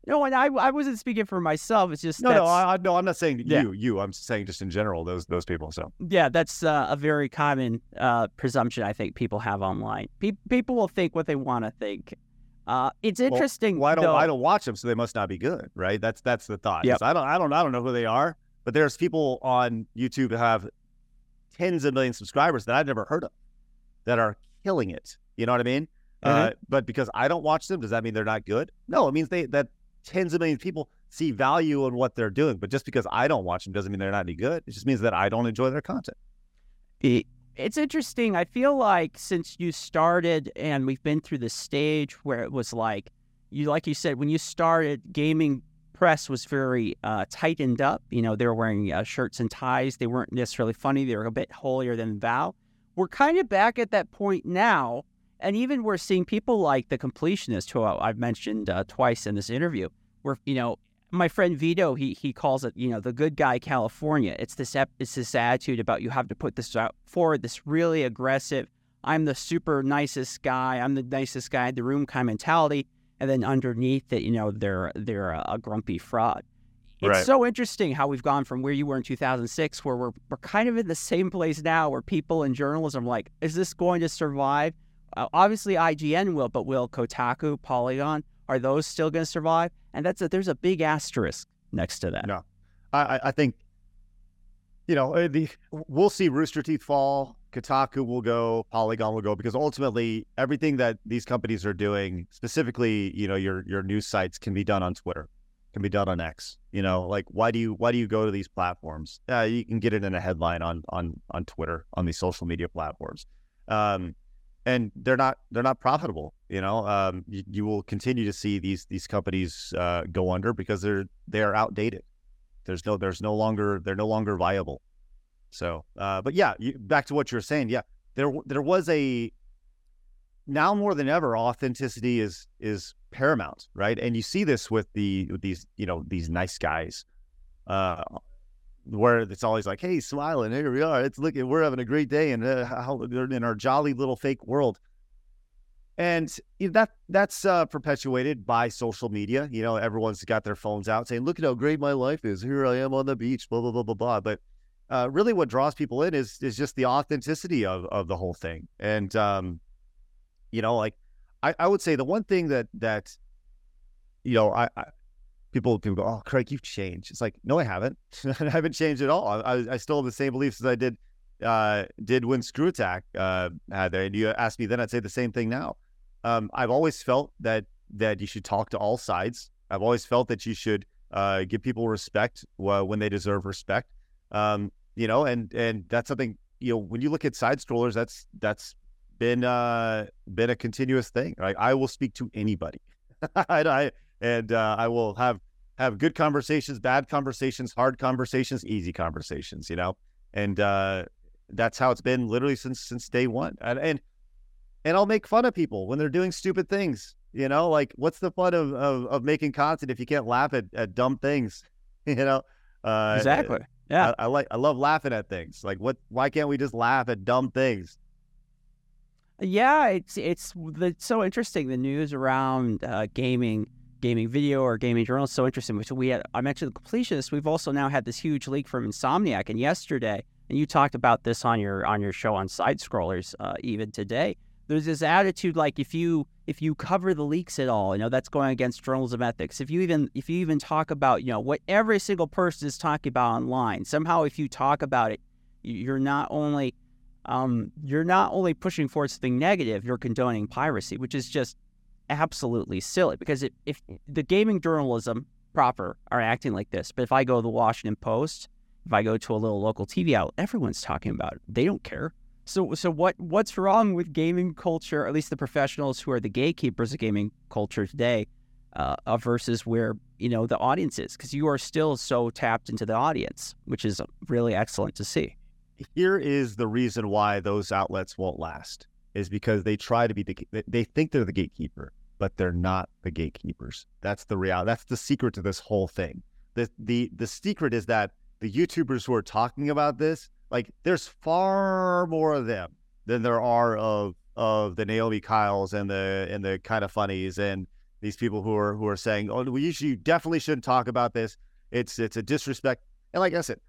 No, and I, I wasn't speaking for myself. It's just no, no, I, no. I'm not saying yeah. you, you. I'm saying just in general those those people. So yeah, that's uh, a very common uh, presumption I think people have online. Pe- people will think what they want to think. Uh, it's interesting. Well, why don't though, I don't watch them? So they must not be good, right? That's that's the thought. Yep. I don't I don't I don't know who they are, but there's people on YouTube that have tens of millions of subscribers that I've never heard of that are killing it. You know what I mean? Mm-hmm. Uh, but because I don't watch them, does that mean they're not good? No, it means they that tens of millions of people see value in what they're doing. But just because I don't watch them doesn't mean they're not any good. It just means that I don't enjoy their content. It's interesting. I feel like since you started and we've been through the stage where it was like you like you said when you started gaming press was very uh, tightened up. You know, they were wearing uh, shirts and ties. They weren't necessarily funny. They were a bit holier than thou. We're kind of back at that point now and even we're seeing people like the completionist, who I've mentioned uh, twice in this interview, where, you know, my friend Vito, he he calls it, you know, the good guy California. It's this it's this attitude about you have to put this out forward, this really aggressive, I'm the super nicest guy, I'm the nicest guy in the room kind of mentality, and then underneath it, you know, they're they're a, a grumpy fraud. It's right. so interesting how we've gone from where you were in 2006, where we're we're kind of in the same place now, where people in journalism are like, is this going to survive? Uh, obviously, IGN will, but will Kotaku, Polygon, are those still going to survive? And that's a, there's a big asterisk next to that. No, I, I think you know uh, the we'll see Rooster Teeth fall. Kotaku will go, Polygon will go, because ultimately everything that these companies are doing, specifically, you know, your your news sites, can be done on Twitter, can be done on X. You know, like why do you why do you go to these platforms? Yeah, you can get it in a headline on on on Twitter on these social media platforms. Um, and they're not they're not profitable. You know, um, you, you, will continue to see these these companies uh, go under because they're they are outdated. There's no there's no longer they're no longer viable. So, uh, but yeah, you, back to what you're saying. Yeah, there there was a now more than ever authenticity is is paramount, right? And you see this with the with these you know these nice guys uh, where it's always like, "Hey, smiling, here we are. It's looking, we're having a great day, and uh, how in our jolly little fake world." And that that's uh, perpetuated by social media. You know, everyone's got their phones out saying, "Look at how great my life is. Here I am on the beach." Blah blah blah blah blah. But uh, really, what draws people in is is just the authenticity of of the whole thing. And um, you know, like I, I would say the one thing that that you know I, I people people go, "Oh, Craig, you've changed." It's like, no, I haven't. I haven't changed at all. I, I still have the same beliefs as I did uh, did when Screw Attack uh, had there. And you asked me then, I'd say the same thing now. Um, I've always felt that that you should talk to all sides. I've always felt that you should uh, give people respect when they deserve respect. Um, you know, and and that's something you know, when you look at side scrollers, that's that's been uh been a continuous thing. Right, I will speak to anybody, and I and uh, I will have have good conversations, bad conversations, hard conversations, easy conversations. You know, and uh, that's how it's been literally since since day one. And and and I'll make fun of people when they're doing stupid things. You know, like what's the fun of of, of making content if you can't laugh at, at dumb things? you know, uh, exactly. Yeah, I, I, like I love laughing at things. Like what? Why can't we just laugh at dumb things? Yeah, it's it's it's so interesting. The news around uh, gaming, gaming video or gaming journal is so interesting. Which we had, I mentioned the completionist. We've also now had this huge leak from Insomniac, and yesterday, and you talked about this on your on your show on Side Scrollers, uh, even today there's this attitude like if you if you cover the leaks at all, you know that's going against journalism ethics. If you even if you even talk about you know what every single person is talking about online, somehow if you talk about it, you're not only um, you're not only pushing forward something negative, you're condoning piracy, which is just absolutely silly. Because if, if the gaming journalism proper are acting like this, but if I go to the Washington Post, if I go to a little local TV outlet, everyone's talking about it. They don't care. So, so what what's wrong with gaming culture? At least the professionals who are the gatekeepers of gaming culture today, uh, versus where you know the audience is, because you are still so tapped into the audience, which is really excellent to see. Here is the reason why those outlets won't last: is because they try to be the they think they're the gatekeeper, but they're not the gatekeepers. That's the reality. That's the secret to this whole thing. the the The secret is that the YouTubers who are talking about this like there's far more of them than there are of of the Naomi Kyles and the and the kind of funnies and these people who are who are saying, "Oh, we you definitely shouldn't talk about this. It's it's a disrespect." And like I said,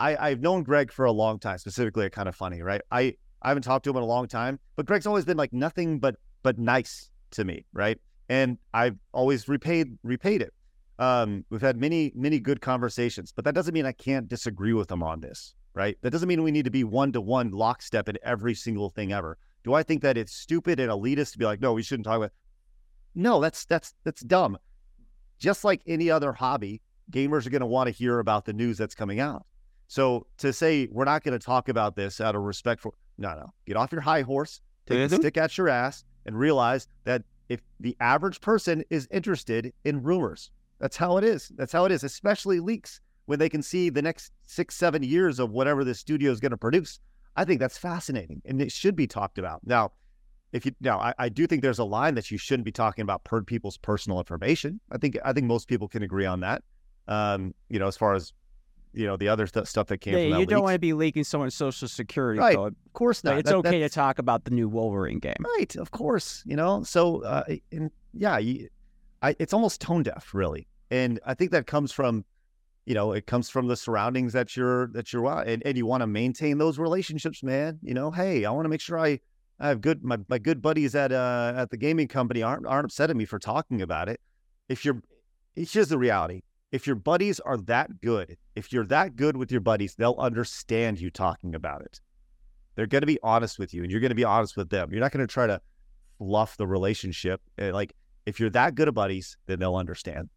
I I've known Greg for a long time, specifically at Kinda Funny, right? I I haven't talked to him in a long time, but Greg's always been like nothing but but nice to me, right? And I've always repaid repaid it. Um, we've had many many good conversations, but that doesn't mean I can't disagree with them on this, right? That doesn't mean we need to be one to one lockstep in every single thing ever. Do I think that it's stupid and elitist to be like, no, we shouldn't talk about? No, that's that's that's dumb. Just like any other hobby, gamers are going to want to hear about the news that's coming out. So to say we're not going to talk about this out of respect for no, no, get off your high horse, take mm-hmm. the stick at your ass, and realize that if the average person is interested in rumors, that's how it is. That's how it is, especially leaks when they can see the next six, seven years of whatever the studio is going to produce. I think that's fascinating and it should be talked about. Now, if you now, I, I, do think there's a line that you shouldn't be talking about per people's personal information. I think I think most people can agree on that. Um, you know, as far as you know, the other st- stuff that came yeah, from you don't want to be leaking someone's social security right. code. Of course not. it's that, okay to talk about the new Wolverine game. Right. Of course. You know. So, uh, and yeah, you, I, it's almost tone deaf, really, and I think that comes from you know, it comes from the surroundings that you're that you're and, and you want to maintain those relationships, man. You know, hey, I want to make sure I, I have good my, my good buddies at uh at the gaming company aren't aren't upset at me for talking about it. If you're here's the reality. If your buddies are that good, if you're that good with your buddies, they'll understand you talking about it. They're going to be honest with you and you're going to be honest with them. You're not going to try to fluff the relationship. Eh, like if you're that good of buddies, then they'll understand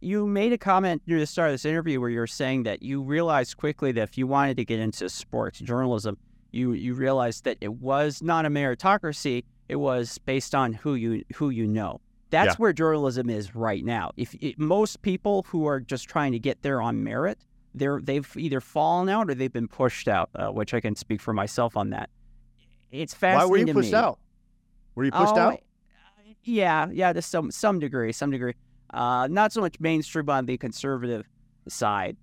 you made a comment near the start of this interview where you're saying that you realized quickly that if you wanted to get into sports journalism, you you realized that it was not a meritocracy; it was based on who you who you know. That's yeah. where journalism is right now. If it, most people who are just trying to get there on merit, they're they've either fallen out or they've been pushed out. Uh, which I can speak for myself on that. It's fascinating. Why were you pushed me. out? Were you pushed oh, out? Yeah, yeah, to some some degree, some degree. Uh, not so much mainstream on the conservative side,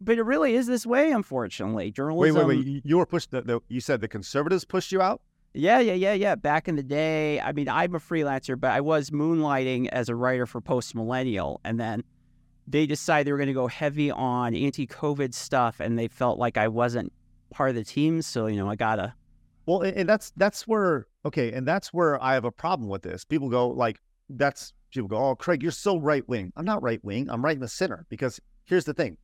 but it really is this way, unfortunately. Journalism. Wait, wait, wait. You were pushed. The, the, you said the conservatives pushed you out. Yeah, yeah, yeah, yeah. Back in the day, I mean, I'm a freelancer, but I was moonlighting as a writer for Post Millennial, and then they decided they were going to go heavy on anti-COVID stuff, and they felt like I wasn't part of the team, so you know, I gotta. Well, and that's that's where okay, and that's where I have a problem with this. People go like, that's people go, "Oh, Craig, you're so right wing." I'm not right wing. I'm right in the center because here's the thing.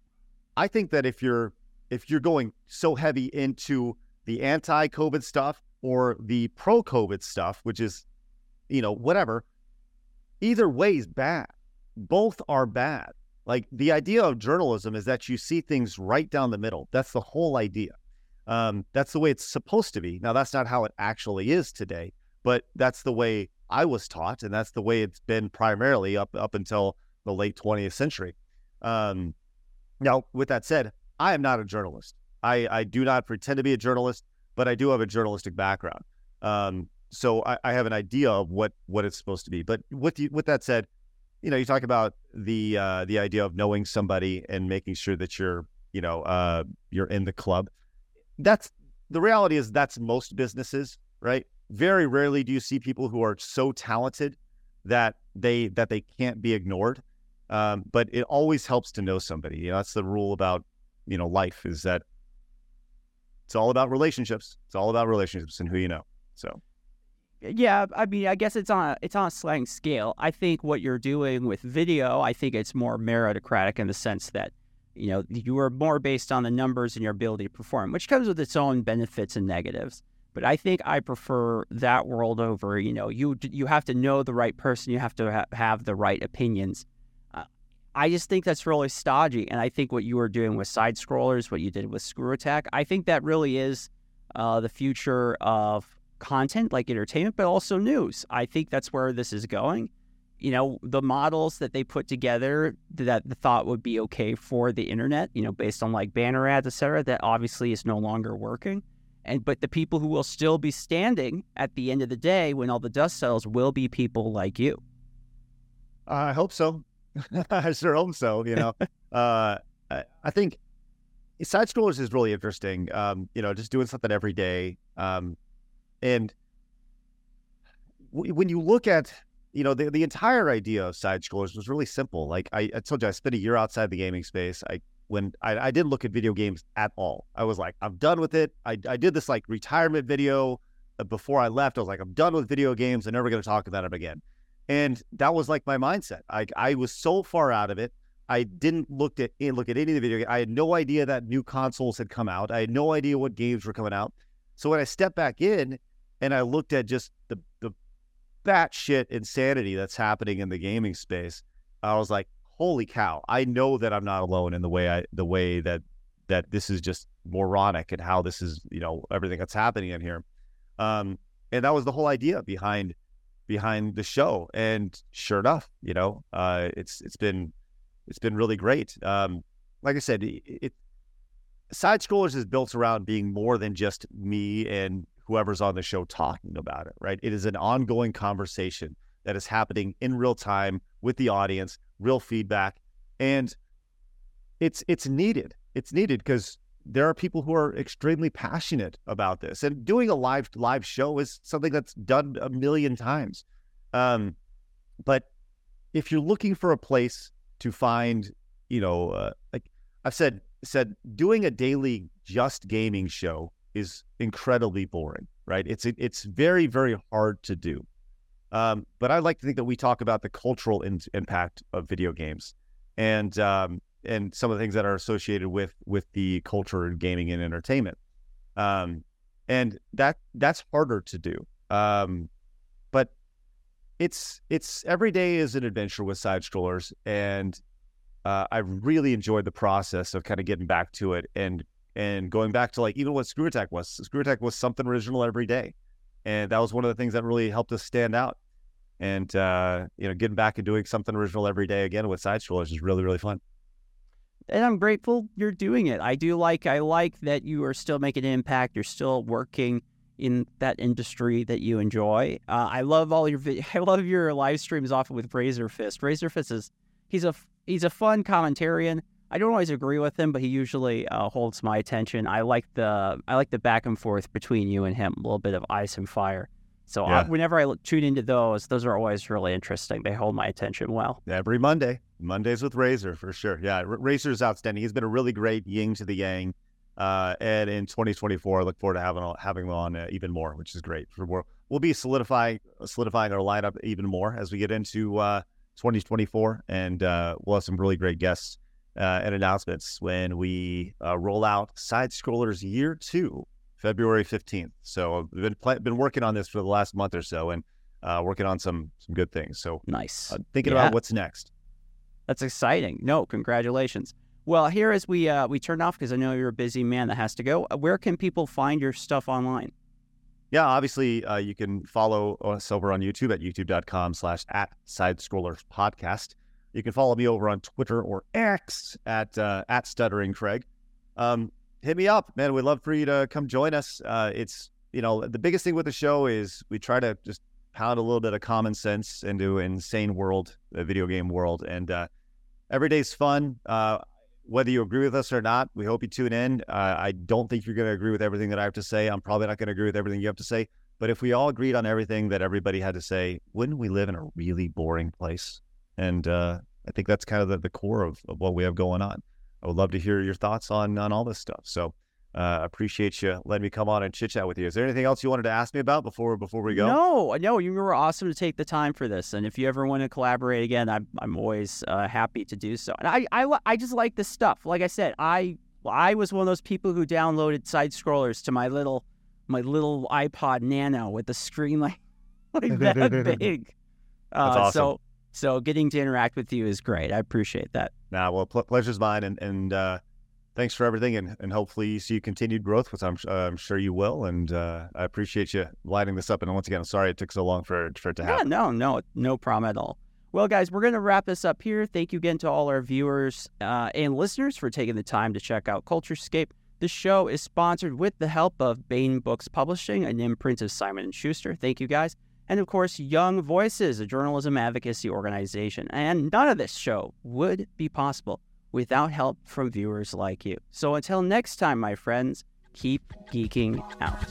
I think that if you're if you're going so heavy into the anti-COVID stuff or the pro-COVID stuff, which is, you know, whatever, either way is bad. Both are bad. Like the idea of journalism is that you see things right down the middle. That's the whole idea. Um, that's the way it's supposed to be. Now, that's not how it actually is today, but that's the way I was taught, and that's the way it's been primarily up up until the late 20th century. Um, now, with that said, I am not a journalist. I, I do not pretend to be a journalist, but I do have a journalistic background. Um, so I, I, have an idea of what what it's supposed to be. But with with that said, you know, you talk about the uh, the idea of knowing somebody and making sure that you're you know uh, you're in the club. That's the reality is that's most businesses, right? Very rarely do you see people who are so talented that they that they can't be ignored. Um, but it always helps to know somebody. You know, that's the rule about you know life is that it's all about relationships. It's all about relationships and who you know. So yeah, I mean, I guess it's on a, it's on a slang scale. I think what you're doing with video, I think it's more meritocratic in the sense that you know you are more based on the numbers and your ability to perform, which comes with its own benefits and negatives. But I think I prefer that world over you know you you have to know the right person, you have to ha- have the right opinions. I just think that's really stodgy, and I think what you were doing with side scrollers, what you did with Screw Attack, I think that really is uh, the future of content like entertainment, but also news. I think that's where this is going. You know, the models that they put together that the thought would be okay for the internet, you know, based on like banner ads, et cetera, that obviously is no longer working. And but the people who will still be standing at the end of the day when all the dust settles will be people like you. I hope so. I sure hope so. You know, uh, I think side scrollers is really interesting. Um, you know, just doing something every day. Um, and w- when you look at, you know, the, the entire idea of side scrollers was really simple. Like I, I told you, I spent a year outside the gaming space. I when I, I didn't look at video games at all. I was like, I'm done with it. I, I did this like retirement video uh, before I left. I was like, I'm done with video games. I'm never going to talk about them again. And that was like my mindset. I, I was so far out of it. I didn't look at eh, look at any of the video. Games. I had no idea that new consoles had come out. I had no idea what games were coming out. So when I stepped back in and I looked at just the the batshit insanity that's happening in the gaming space. I was like, holy cow! I know that I'm not alone in the way I the way that that this is just moronic and how this is you know everything that's happening in here. Um, and that was the whole idea behind behind the show. And sure enough, you know, uh, it's it's been it's been really great. Um, like I said, it, it side scrollers is built around being more than just me and whoever's on the show talking about it, right? It is an ongoing conversation that is happening in real time with the audience, real feedback, and it's it's needed. It's needed because there are people who are extremely passionate about this, and doing a live live show is something that's done a million times. Um, but if you're looking for a place to find, you know, uh, like I've said said, doing a daily just gaming show is incredibly boring, right? It's it's very very hard to do. Um, but I like to think that we talk about the cultural in, impact of video games, and um, and some of the things that are associated with with the culture of gaming and entertainment. Um, and that that's harder to do. Um, but it's it's every day is an adventure with side scrollers, and uh, I really enjoyed the process of kind of getting back to it and and going back to like even what Screw Attack was. Screw Attack was something original every day, and that was one of the things that really helped us stand out. And uh, you know, getting back and doing something original every day again with side scrollers is really really fun. And I'm grateful you're doing it. I do like I like that you are still making an impact. You're still working in that industry that you enjoy. Uh, I love all your I love your live streams often with Razorfist. Razor Fist is he's a he's a fun commentarian. I don't always agree with him, but he usually uh, holds my attention. I like the I like the back and forth between you and him, a little bit of ice and fire. So yeah. I, whenever I tune into those, those are always really interesting. They hold my attention well. Every Monday, Mondays with Razor for sure. Yeah, R- Razor's outstanding. He's been a really great yin to the yang. Uh, and in 2024, I look forward to having having him on uh, even more, which is great. We'll, we'll be solidifying solidifying our lineup even more as we get into uh, 2024, and uh, we'll have some really great guests uh, and announcements when we uh, roll out Side Scrollers Year Two, February 15th. So I've been pl- been working on this for the last month or so, and uh, working on some some good things. So nice. Uh, thinking yeah. about what's next. That's exciting. No, congratulations. Well, here as we uh, we turn off because I know you're a busy man that has to go. uh, Where can people find your stuff online? Yeah, obviously, uh, you can follow us over on YouTube at youtube.com slash at side scrollers podcast. You can follow me over on Twitter or X at uh, at stuttering Craig. Um, hit me up, man. We'd love for you to come join us. Uh, it's you know the biggest thing with the show is we try to just pound a little bit of common sense into an insane world, the video game world, and uh, every day's fun. Uh, whether you agree with us or not, we hope you tune in. Uh, I don't think you're going to agree with everything that I have to say. I'm probably not going to agree with everything you have to say. But if we all agreed on everything that everybody had to say, wouldn't we live in a really boring place? And uh, I think that's kind of the, the core of, of what we have going on. I would love to hear your thoughts on on all this stuff. So uh, appreciate you letting me come on and chit chat with you. Is there anything else you wanted to ask me about before before we go? No, no, you were awesome to take the time for this. And if you ever want to collaborate again, I'm I'm always uh, happy to do so. And I, I I just like this stuff. Like I said, I I was one of those people who downloaded side scrollers to my little my little iPod Nano with the screen like like that big. Uh, That's awesome. So so getting to interact with you is great. I appreciate that. Nah, well, pl- pleasure's mine, and and uh, thanks for everything, and, and hopefully you see continued growth, which I'm uh, I'm sure you will, and uh, I appreciate you lighting this up. And once again, I'm sorry it took so long for for it to happen. Yeah, no, no, no problem at all. Well, guys, we're going to wrap this up here. Thank you again to all our viewers uh, and listeners for taking the time to check out CultureScape. This show is sponsored with the help of Baen Books Publishing, an imprint of Simon and Schuster. Thank you, guys. And of course, Young Voices, a journalism advocacy organization. And none of this show would be possible without help from viewers like you. So until next time, my friends, keep geeking out.